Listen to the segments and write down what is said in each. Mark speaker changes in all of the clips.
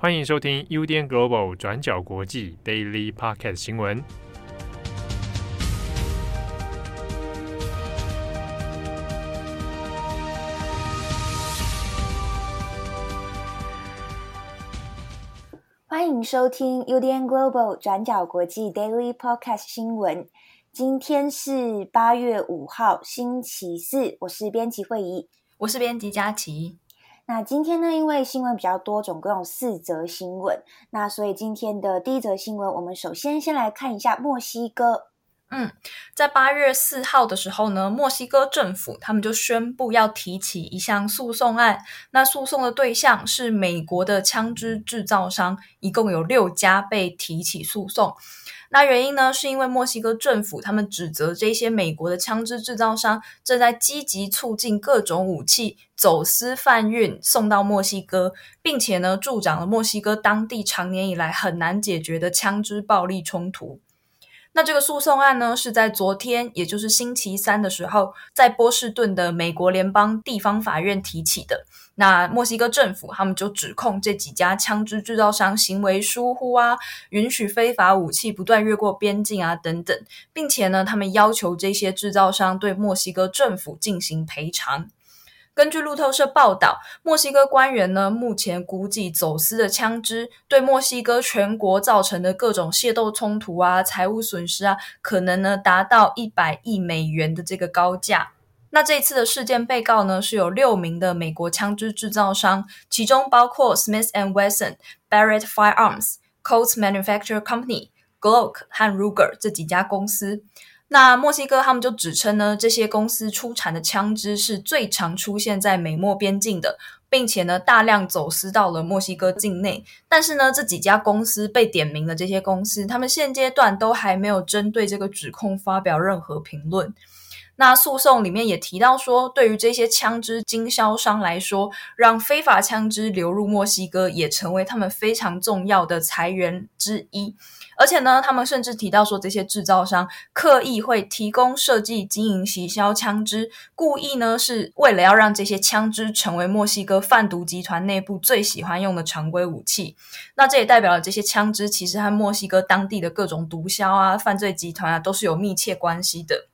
Speaker 1: 欢迎收听 UDN Global 转角国际 Daily Podcast 新闻。
Speaker 2: 欢迎收听 UDN Global 转角国际 Daily Podcast 新闻。今天是八月五号，星期四。我是编辑慧仪，
Speaker 3: 我是编辑佳琪。
Speaker 2: 那今天呢，因为新闻比较多，总共有四则新闻。那所以今天的第一则新闻，我们首先先来看一下墨西哥。
Speaker 3: 嗯，在八月四号的时候呢，墨西哥政府他们就宣布要提起一项诉讼案。那诉讼的对象是美国的枪支制造商，一共有六家被提起诉讼。那原因呢，是因为墨西哥政府他们指责这些美国的枪支制造商正在积极促进各种武器走私贩运送到墨西哥，并且呢，助长了墨西哥当地长年以来很难解决的枪支暴力冲突。那这个诉讼案呢，是在昨天，也就是星期三的时候，在波士顿的美国联邦地方法院提起的。那墨西哥政府他们就指控这几家枪支制造商行为疏忽啊，允许非法武器不断越过边境啊等等，并且呢，他们要求这些制造商对墨西哥政府进行赔偿。根据路透社报道，墨西哥官员呢，目前估计走私的枪支对墨西哥全国造成的各种械斗冲突啊、财务损失啊，可能呢达到一百亿美元的这个高价。那这次的事件被告呢，是有六名的美国枪支制造商，其中包括 Smith and Wesson、Barrett Firearms、Colt Manufacturing Company、Glock 和 Ruger 这几家公司。那墨西哥他们就指称呢，这些公司出产的枪支是最常出现在美墨边境的，并且呢大量走私到了墨西哥境内。但是呢，这几家公司被点名的这些公司，他们现阶段都还没有针对这个指控发表任何评论。那诉讼里面也提到说，对于这些枪支经销商来说，让非法枪支流入墨西哥也成为他们非常重要的财源之一。而且呢，他们甚至提到说，这些制造商刻意会提供设计、经营、洗销枪支，故意呢是为了要让这些枪支成为墨西哥贩毒集团内部最喜欢用的常规武器。那这也代表了这些枪支其实和墨西哥当地的各种毒枭啊、犯罪集团啊都是有密切关系的。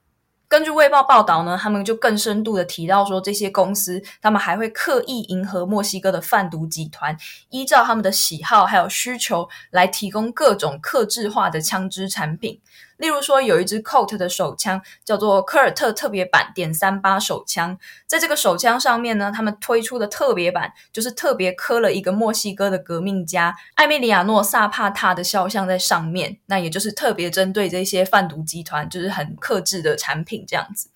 Speaker 3: 根据《卫报》报道呢，他们就更深度的提到说，这些公司他们还会刻意迎合墨西哥的贩毒集团，依照他们的喜好还有需求来提供各种克制化的枪支产品。例如说，有一支 Colt 的手枪叫做科尔特特别版点三八手枪，在这个手枪上面呢，他们推出的特别版就是特别刻了一个墨西哥的革命家艾米里亚诺·萨帕塔的肖像在上面，那也就是特别针对这些贩毒集团，就是很克制的产品这样子。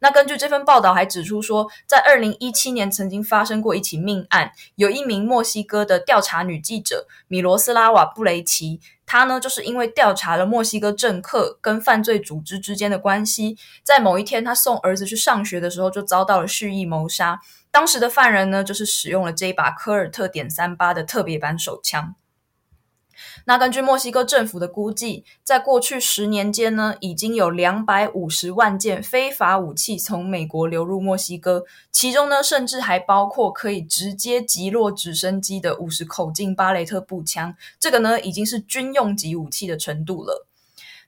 Speaker 3: 那根据这份报道还指出说，在二零一七年曾经发生过一起命案，有一名墨西哥的调查女记者米罗斯拉瓦布雷奇，她呢就是因为调查了墨西哥政客跟犯罪组织之间的关系，在某一天她送儿子去上学的时候就遭到了蓄意谋杀，当时的犯人呢就是使用了这一把科尔特点三八的特别版手枪。那根据墨西哥政府的估计，在过去十年间呢，已经有两百五十万件非法武器从美国流入墨西哥，其中呢，甚至还包括可以直接击落直升机的五十口径巴雷特步枪，这个呢，已经是军用级武器的程度了。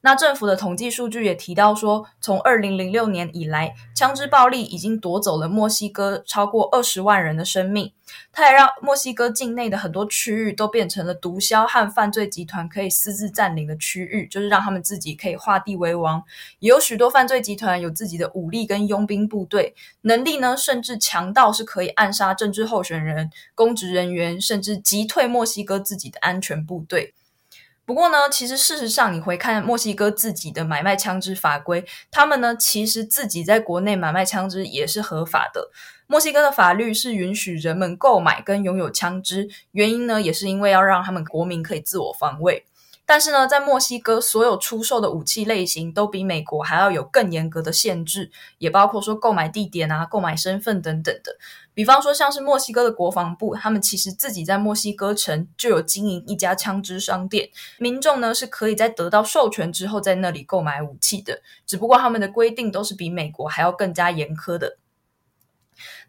Speaker 3: 那政府的统计数据也提到说，从二零零六年以来，枪支暴力已经夺走了墨西哥超过二十万人的生命。它也让墨西哥境内的很多区域都变成了毒枭和犯罪集团可以私自占领的区域，就是让他们自己可以画地为王。也有许多犯罪集团有自己的武力跟佣兵部队，能力呢甚至强到是可以暗杀政治候选人、公职人员，甚至击退墨西哥自己的安全部队。不过呢，其实事实上，你回看墨西哥自己的买卖枪支法规，他们呢其实自己在国内买卖枪支也是合法的。墨西哥的法律是允许人们购买跟拥有枪支，原因呢也是因为要让他们国民可以自我防卫。但是呢，在墨西哥所有出售的武器类型都比美国还要有更严格的限制，也包括说购买地点啊、购买身份等等的。比方说，像是墨西哥的国防部，他们其实自己在墨西哥城就有经营一家枪支商店，民众呢是可以在得到授权之后在那里购买武器的，只不过他们的规定都是比美国还要更加严苛的。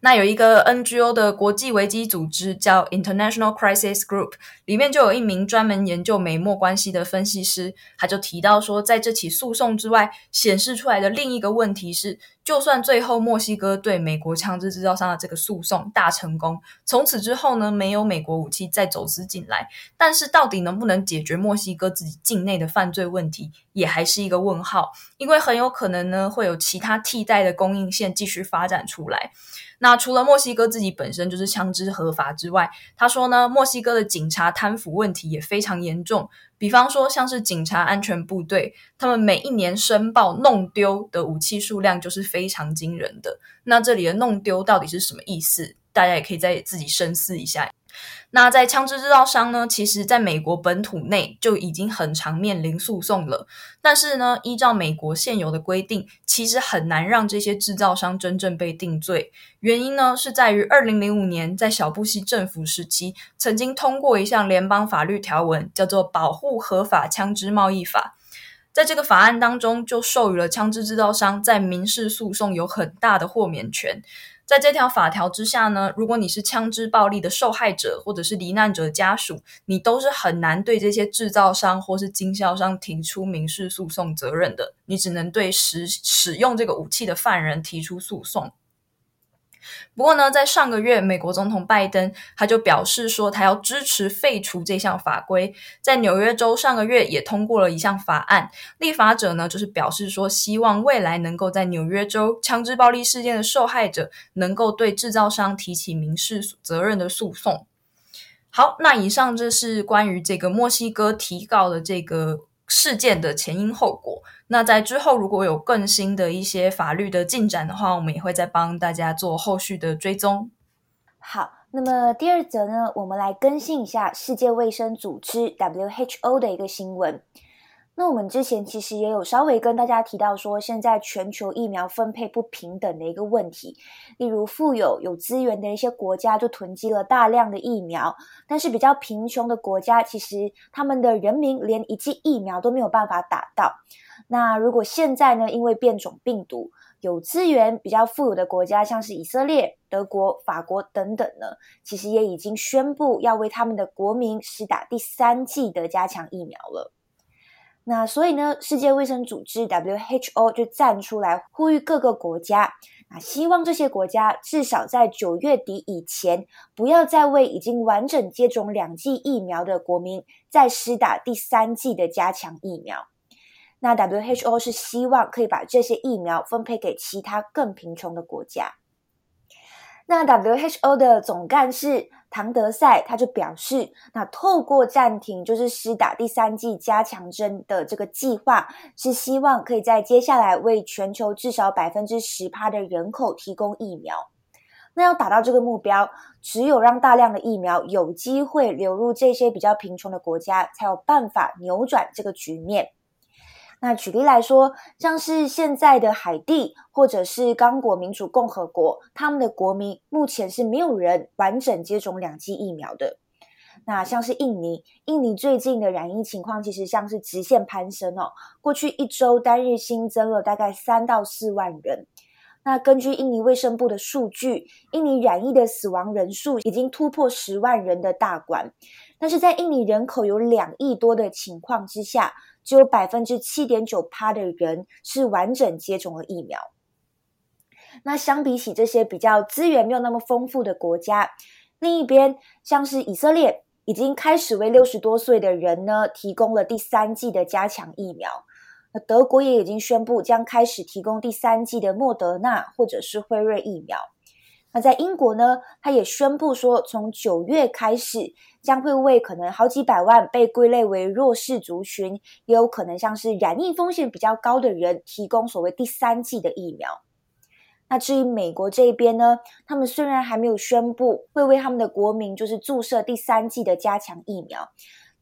Speaker 3: 那有一个 NGO 的国际危机组织叫 International Crisis Group，里面就有一名专门研究美墨关系的分析师，他就提到说，在这起诉讼之外，显示出来的另一个问题是，就算最后墨西哥对美国枪支制造商的这个诉讼大成功，从此之后呢，没有美国武器再走私进来，但是到底能不能解决墨西哥自己境内的犯罪问题，也还是一个问号，因为很有可能呢，会有其他替代的供应线继续发展出来。那除了墨西哥自己本身就是枪支合法之外，他说呢，墨西哥的警察贪腐问题也非常严重。比方说，像是警察安全部队，他们每一年申报弄丢的武器数量就是非常惊人的。那这里的弄丢到底是什么意思？大家也可以再自己深思一下。那在枪支制造商呢，其实在美国本土内就已经很常面临诉讼了。但是呢，依照美国现有的规定，其实很难让这些制造商真正被定罪。原因呢，是在于二零零五年在小布希政府时期，曾经通过一项联邦法律条文，叫做《保护合法枪支贸易法》。在这个法案当中，就授予了枪支制造商在民事诉讼有很大的豁免权。在这条法条之下呢，如果你是枪支暴力的受害者或者是罹难者家属，你都是很难对这些制造商或是经销商提出民事诉讼责任的，你只能对使使用这个武器的犯人提出诉讼。不过呢，在上个月，美国总统拜登他就表示说，他要支持废除这项法规。在纽约州上个月也通过了一项法案，立法者呢就是表示说，希望未来能够在纽约州枪支暴力事件的受害者能够对制造商提起民事责任的诉讼。好，那以上这是关于这个墨西哥提告的这个事件的前因后果。那在之后，如果有更新的一些法律的进展的话，我们也会再帮大家做后续的追踪。
Speaker 2: 好，那么第二则呢，我们来更新一下世界卫生组织 WHO 的一个新闻。那我们之前其实也有稍微跟大家提到说，现在全球疫苗分配不平等的一个问题，例如富有有资源的一些国家就囤积了大量的疫苗，但是比较贫穷的国家，其实他们的人民连一剂疫苗都没有办法打到。那如果现在呢，因为变种病毒，有资源比较富有的国家，像是以色列、德国、法国等等呢，其实也已经宣布要为他们的国民施打第三剂的加强疫苗了。那所以呢，世界卫生组织 WHO 就站出来呼吁各个国家，啊，希望这些国家至少在九月底以前，不要再为已经完整接种两剂疫苗的国民再施打第三剂的加强疫苗。那 WHO 是希望可以把这些疫苗分配给其他更贫穷的国家。那 WHO 的总干事唐德赛他就表示，那透过暂停就是施打第三剂加强针的这个计划，是希望可以在接下来为全球至少百分之十趴的人口提供疫苗。那要达到这个目标，只有让大量的疫苗有机会流入这些比较贫穷的国家，才有办法扭转这个局面。那举例来说，像是现在的海地或者是刚果民主共和国，他们的国民目前是没有人完整接种两剂疫苗的。那像是印尼，印尼最近的染疫情况其实像是直线攀升哦，过去一周单日新增了大概三到四万人。那根据印尼卫生部的数据，印尼染疫的死亡人数已经突破十万人的大关。但是在印尼人口有两亿多的情况之下，只有百分之七点九趴的人是完整接种了疫苗。那相比起这些比较资源没有那么丰富的国家，另一边像是以色列已经开始为六十多岁的人呢提供了第三剂的加强疫苗。那德国也已经宣布将开始提供第三剂的莫德纳或者是辉瑞疫苗。那在英国呢，他也宣布说，从九月开始，将会为可能好几百万被归类为弱势族群，也有可能像是染疫风险比较高的人，提供所谓第三剂的疫苗。那至于美国这边呢，他们虽然还没有宣布会为他们的国民就是注射第三剂的加强疫苗。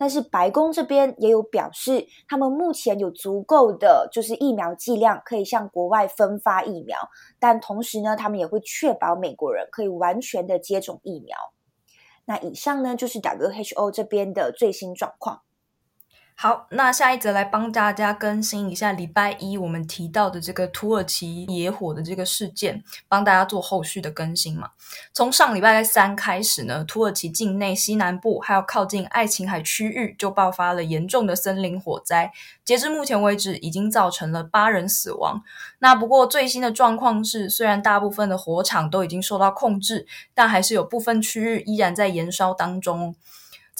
Speaker 2: 但是白宫这边也有表示，他们目前有足够的就是疫苗剂量，可以向国外分发疫苗。但同时呢，他们也会确保美国人可以完全的接种疫苗。那以上呢，就是 WHO 这边的最新状况。
Speaker 3: 好，那下一则来帮大家更新一下礼拜一我们提到的这个土耳其野火的这个事件，帮大家做后续的更新嘛。从上礼拜三开始呢，土耳其境内西南部还有靠近爱琴海区域就爆发了严重的森林火灾，截至目前为止已经造成了八人死亡。那不过最新的状况是，虽然大部分的火场都已经受到控制，但还是有部分区域依然在燃烧当中。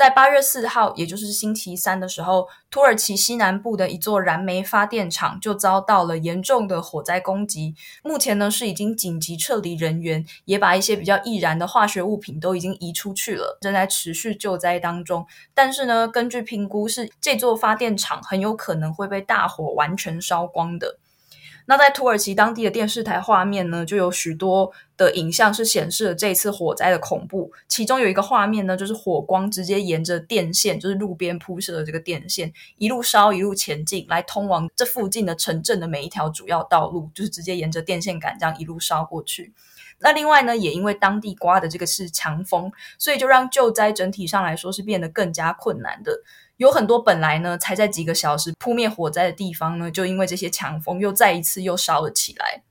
Speaker 3: 在八月四号，也就是星期三的时候，土耳其西南部的一座燃煤发电厂就遭到了严重的火灾攻击。目前呢，是已经紧急撤离人员，也把一些比较易燃的化学物品都已经移出去了，正在持续救灾当中。但是呢，根据评估，是这座发电厂很有可能会被大火完全烧光的。那在土耳其当地的电视台画面呢，就有许多的影像是显示了这次火灾的恐怖。其中有一个画面呢，就是火光直接沿着电线，就是路边铺设的这个电线，一路烧一路前进，来通往这附近的城镇的每一条主要道路，就是直接沿着电线杆这样一路烧过去。那另外呢，也因为当地刮的这个是强风，所以就让救灾整体上来说是变得更加困难的。有很多本来呢才在几个小时扑灭火灾的地方呢，就因为这些强风又再一次又烧了起来。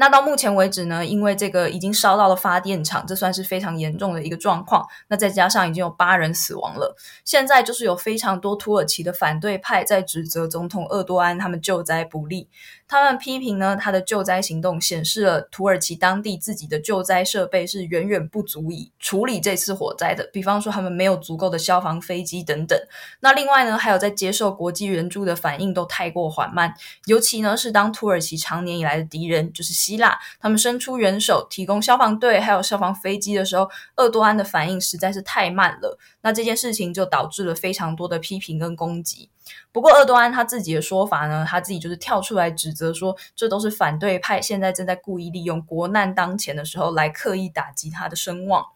Speaker 3: 那到目前为止呢，因为这个已经烧到了发电厂，这算是非常严重的一个状况。那再加上已经有八人死亡了，现在就是有非常多土耳其的反对派在指责总统厄多安他们救灾不力。他们批评呢，他的救灾行动显示了土耳其当地自己的救灾设备是远远不足以处理这次火灾的。比方说，他们没有足够的消防飞机等等。那另外呢，还有在接受国际援助的反应都太过缓慢，尤其呢是当土耳其长年以来的敌人就是希腊，他们伸出援手提供消防队还有消防飞机的时候，厄多安的反应实在是太慢了。那这件事情就导致了非常多的批评跟攻击。不过，厄多安他自己的说法呢，他自己就是跳出来指责说，这都是反对派现在正在故意利用国难当前的时候来刻意打击他的声望。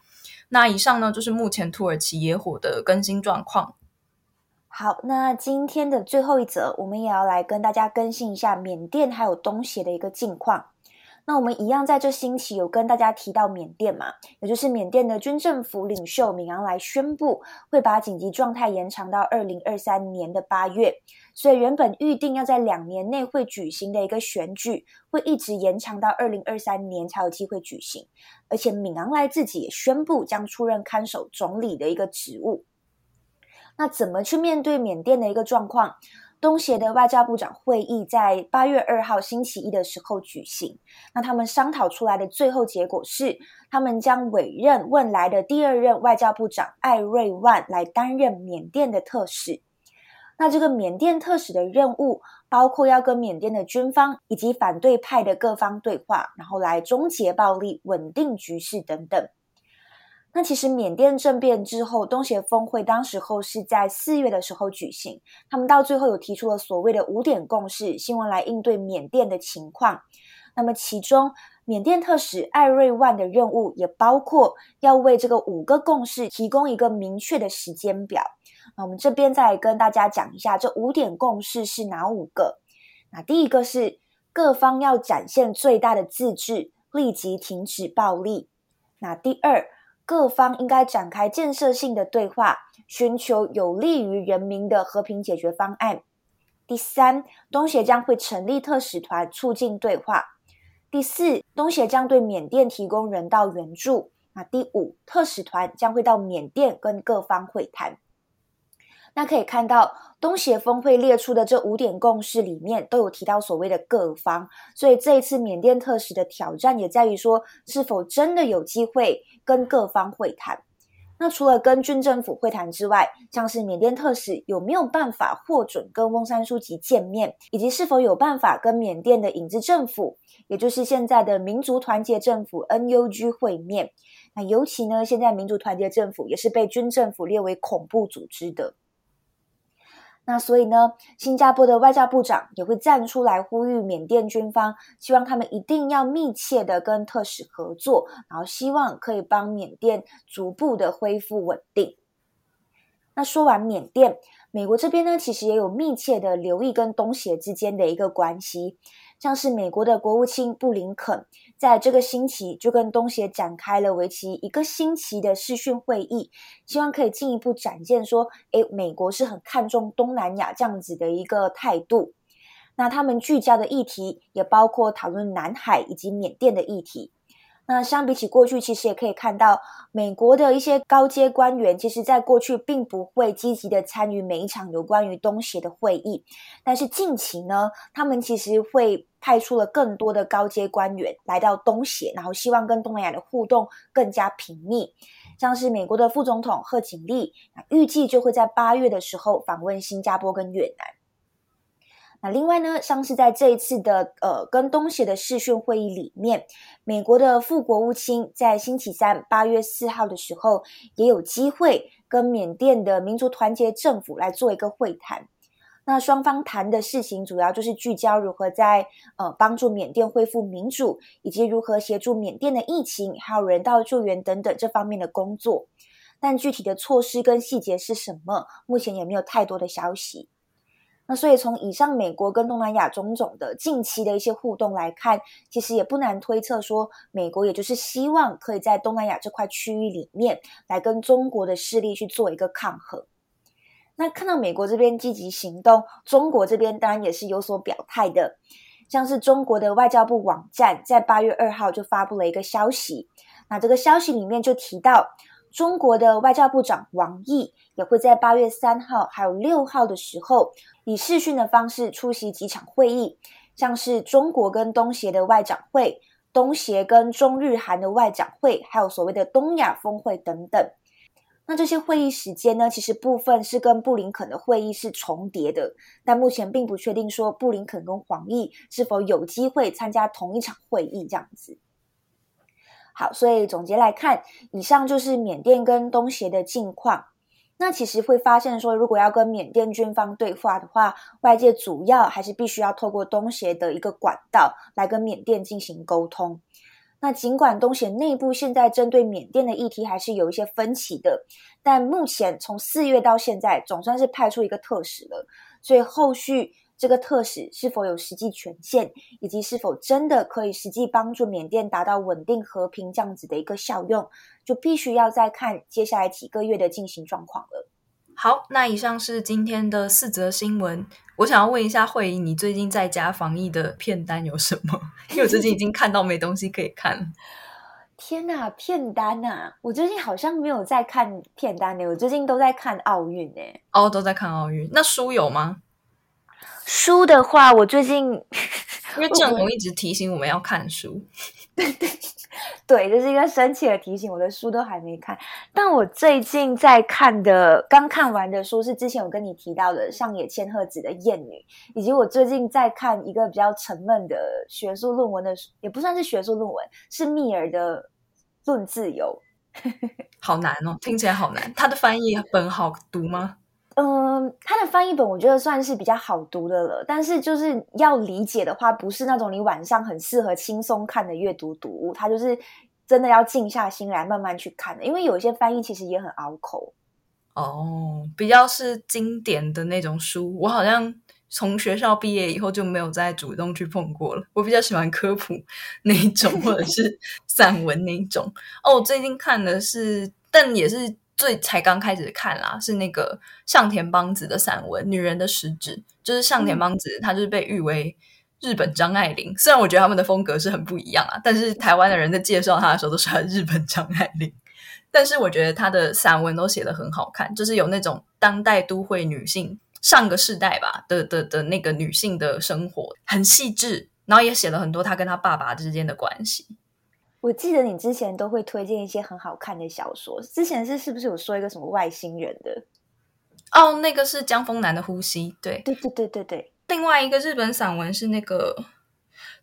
Speaker 3: 那以上呢，就是目前土耳其野火的更新状况。
Speaker 2: 好，那今天的最后一则，我们也要来跟大家更新一下缅甸还有东协的一个近况。那我们一样在这星期有跟大家提到缅甸嘛，也就是缅甸的军政府领袖敏昂莱宣布会把紧急状态延长到二零二三年的八月，所以原本预定要在两年内会举行的一个选举，会一直延长到二零二三年才有机会举行，而且敏昂莱自己也宣布将出任看守总理的一个职务。那怎么去面对缅甸的一个状况？东协的外交部长会议在八月二号星期一的时候举行。那他们商讨出来的最后结果是，他们将委任汶莱的第二任外交部长艾瑞万来担任缅甸的特使。那这个缅甸特使的任务包括要跟缅甸的军方以及反对派的各方对话，然后来终结暴力、稳定局势等等。那其实缅甸政变之后，东协峰会当时候是在四月的时候举行，他们到最后有提出了所谓的五点共识，希望来应对缅甸的情况。那么其中，缅甸特使艾瑞万的任务也包括要为这个五个共识提供一个明确的时间表。那我们这边再来跟大家讲一下，这五点共识是哪五个？那第一个是各方要展现最大的自治，立即停止暴力。那第二，各方应该展开建设性的对话，寻求有利于人民的和平解决方案。第三，东协将会成立特使团，促进对话。第四，东协将对缅甸提供人道援助。那第五，特使团将会到缅甸跟各方会谈。那可以看到，东协峰会列出的这五点共识里面都有提到所谓的各方，所以这一次缅甸特使的挑战也在于说，是否真的有机会跟各方会谈。那除了跟军政府会谈之外，像是缅甸特使有没有办法获准跟翁山书记见面，以及是否有办法跟缅甸的影子政府，也就是现在的民族团结政府 NUG 会面。那尤其呢，现在民族团结政府也是被军政府列为恐怖组织的。那所以呢，新加坡的外交部长也会站出来呼吁缅甸军方，希望他们一定要密切的跟特使合作，然后希望可以帮缅甸逐步的恢复稳定。那说完缅甸，美国这边呢，其实也有密切的留意跟东协之间的一个关系。像是美国的国务卿布林肯，在这个星期就跟东协展开了为期一个星期的视讯会议，希望可以进一步展现说，诶，美国是很看重东南亚这样子的一个态度。那他们聚焦的议题也包括讨论南海以及缅甸的议题。那相比起过去，其实也可以看到，美国的一些高阶官员，其实在过去并不会积极的参与每一场有关于东协的会议，但是近期呢，他们其实会派出了更多的高阶官员来到东协，然后希望跟东南亚的互动更加频密。像是美国的副总统贺锦丽，预计就会在八月的时候访问新加坡跟越南。那另外呢，像是在这一次的呃跟东协的视讯会议里面，美国的副国务卿在星期三八月四号的时候，也有机会跟缅甸的民族团结政府来做一个会谈。那双方谈的事情主要就是聚焦如何在呃帮助缅甸恢复民主，以及如何协助缅甸的疫情还有人道救援等等这方面的工作。但具体的措施跟细节是什么，目前也没有太多的消息。那所以从以上美国跟东南亚种种的近期的一些互动来看，其实也不难推测说，美国也就是希望可以在东南亚这块区域里面来跟中国的势力去做一个抗衡。那看到美国这边积极行动，中国这边当然也是有所表态的，像是中国的外交部网站在八月二号就发布了一个消息，那这个消息里面就提到。中国的外交部长王毅也会在八月三号还有六号的时候，以视讯的方式出席几场会议，像是中国跟东协的外长会、东协跟中日韩的外长会，还有所谓的东亚峰会等等。那这些会议时间呢，其实部分是跟布林肯的会议是重叠的，但目前并不确定说布林肯跟黄毅是否有机会参加同一场会议这样子。好，所以总结来看，以上就是缅甸跟东协的近况。那其实会发现说，如果要跟缅甸军方对话的话，外界主要还是必须要透过东协的一个管道来跟缅甸进行沟通。那尽管东协内部现在针对缅甸的议题还是有一些分歧的，但目前从四月到现在，总算是派出一个特使了，所以后续。这个特使是否有实际权限，以及是否真的可以实际帮助缅甸达到稳定和平这样子的一个效用，就必须要再看接下来几个月的进行状况了。
Speaker 3: 好，那以上是今天的四则新闻。我想要问一下慧仪，你最近在家防疫的片单有什么？因为我最近已经看到没东西可以看。
Speaker 2: 天哪，片单呐、啊！我最近好像没有在看片单呢，我最近都在看奥运呢。
Speaker 3: 哦，都在看奥运。那书有吗？
Speaker 2: 书的话，我最近
Speaker 3: 因为郑红一直提醒我们要看书，
Speaker 2: 对 对对，这是一个生气的提醒。我的书都还没看，但我最近在看的，刚看完的书是之前我跟你提到的上野千鹤子的《厌女》，以及我最近在看一个比较沉闷的学术论文的书，也不算是学术论文，是密尔的《论自由》。
Speaker 3: 好难哦，听起来好难。他的翻译本好读吗？
Speaker 2: 嗯，他的翻译本我觉得算是比较好读的了，但是就是要理解的话，不是那种你晚上很适合轻松看的阅读读物，它就是真的要静下心来慢慢去看的，因为有一些翻译其实也很拗口。
Speaker 3: 哦，比较是经典的那种书，我好像从学校毕业以后就没有再主动去碰过了。我比较喜欢科普 那一种，或者是散文那一种。哦，我最近看的是，但也是。最才刚开始看啦，是那个上田邦子的散文《女人的食指》，就是上田邦子，她就是被誉为日本张爱玲。虽然我觉得他们的风格是很不一样啊，但是台湾的人在介绍她的时候都是日本张爱玲。但是我觉得她的散文都写的很好看，就是有那种当代都会女性上个世代吧的的的那个女性的生活，很细致，然后也写了很多她跟她爸爸之间的关系。
Speaker 2: 我记得你之前都会推荐一些很好看的小说，之前是是不是有说一个什么外星人的？
Speaker 3: 哦，那个是江丰南的呼吸，对，
Speaker 2: 对对对对对。
Speaker 3: 另外一个日本散文是那个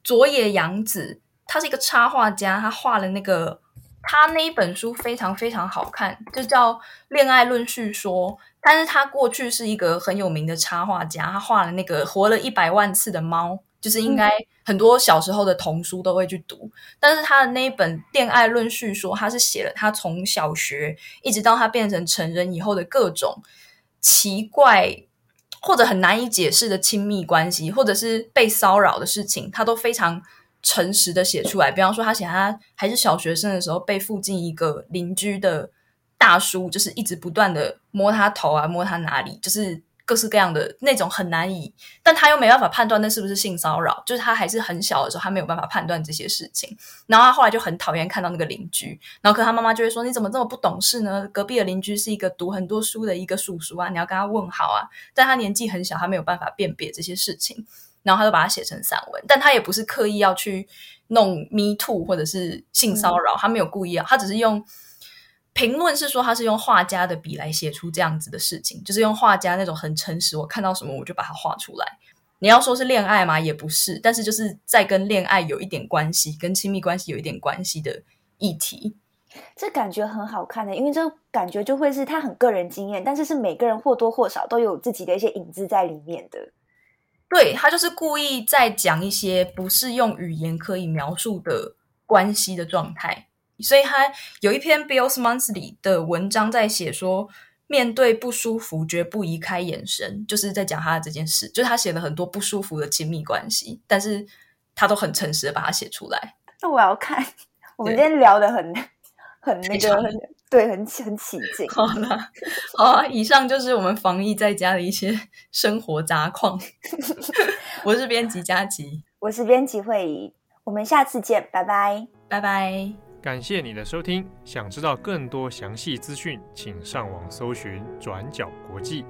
Speaker 3: 佐野洋子，他是一个插画家，他画了那个他那一本书非常非常好看，就叫《恋爱论叙说》。但是他过去是一个很有名的插画家，他画了那个活了一百万次的猫。就是应该很多小时候的童书都会去读，嗯、但是他的那一本《恋爱论叙说》，他是写了他从小学一直到他变成成人以后的各种奇怪，或者很难以解释的亲密关系，或者是被骚扰的事情，他都非常诚实的写出来。比方说，他写他还是小学生的时候，被附近一个邻居的大叔，就是一直不断的摸他头啊，摸他哪里，就是。各式各样的那种很难以，但他又没办法判断那是不是性骚扰，就是他还是很小的时候，他没有办法判断这些事情。然后他后来就很讨厌看到那个邻居，然后可他妈妈就会说：“你怎么这么不懂事呢？隔壁的邻居是一个读很多书的一个叔叔啊，你要跟他问好啊。”但他年纪很小，他没有办法辨别这些事情，然后他就把它写成散文。但他也不是刻意要去弄 me too 或者是性骚扰，他没有故意啊，他只是用。评论是说他是用画家的笔来写出这样子的事情，就是用画家那种很诚实，我看到什么我就把它画出来。你要说是恋爱嘛？也不是，但是就是在跟恋爱有一点关系，跟亲密关系有一点关系的议题。
Speaker 2: 这感觉很好看的，因为这感觉就会是他很个人经验，但是是每个人或多或少都有自己的一些影子在里面的。
Speaker 3: 对，他就是故意在讲一些不是用语言可以描述的关系的状态。所以他有一篇《Bill's Monthly》的文章在写说，面对不舒服绝不移开眼神，就是在讲他的这件事。就是他写了很多不舒服的亲密关系，但是他都很诚实的把它写出来。
Speaker 2: 那我要看，我们今天聊的很很那个，对，很很起劲。
Speaker 3: 好了，好啊，以上就是我们防疫在家的一些生活杂况。我是编辑佳琪，
Speaker 2: 我是编辑慧仪，我们下次见，拜拜，
Speaker 3: 拜拜。
Speaker 1: 感谢你的收听，想知道更多详细资讯，请上网搜寻转角国际。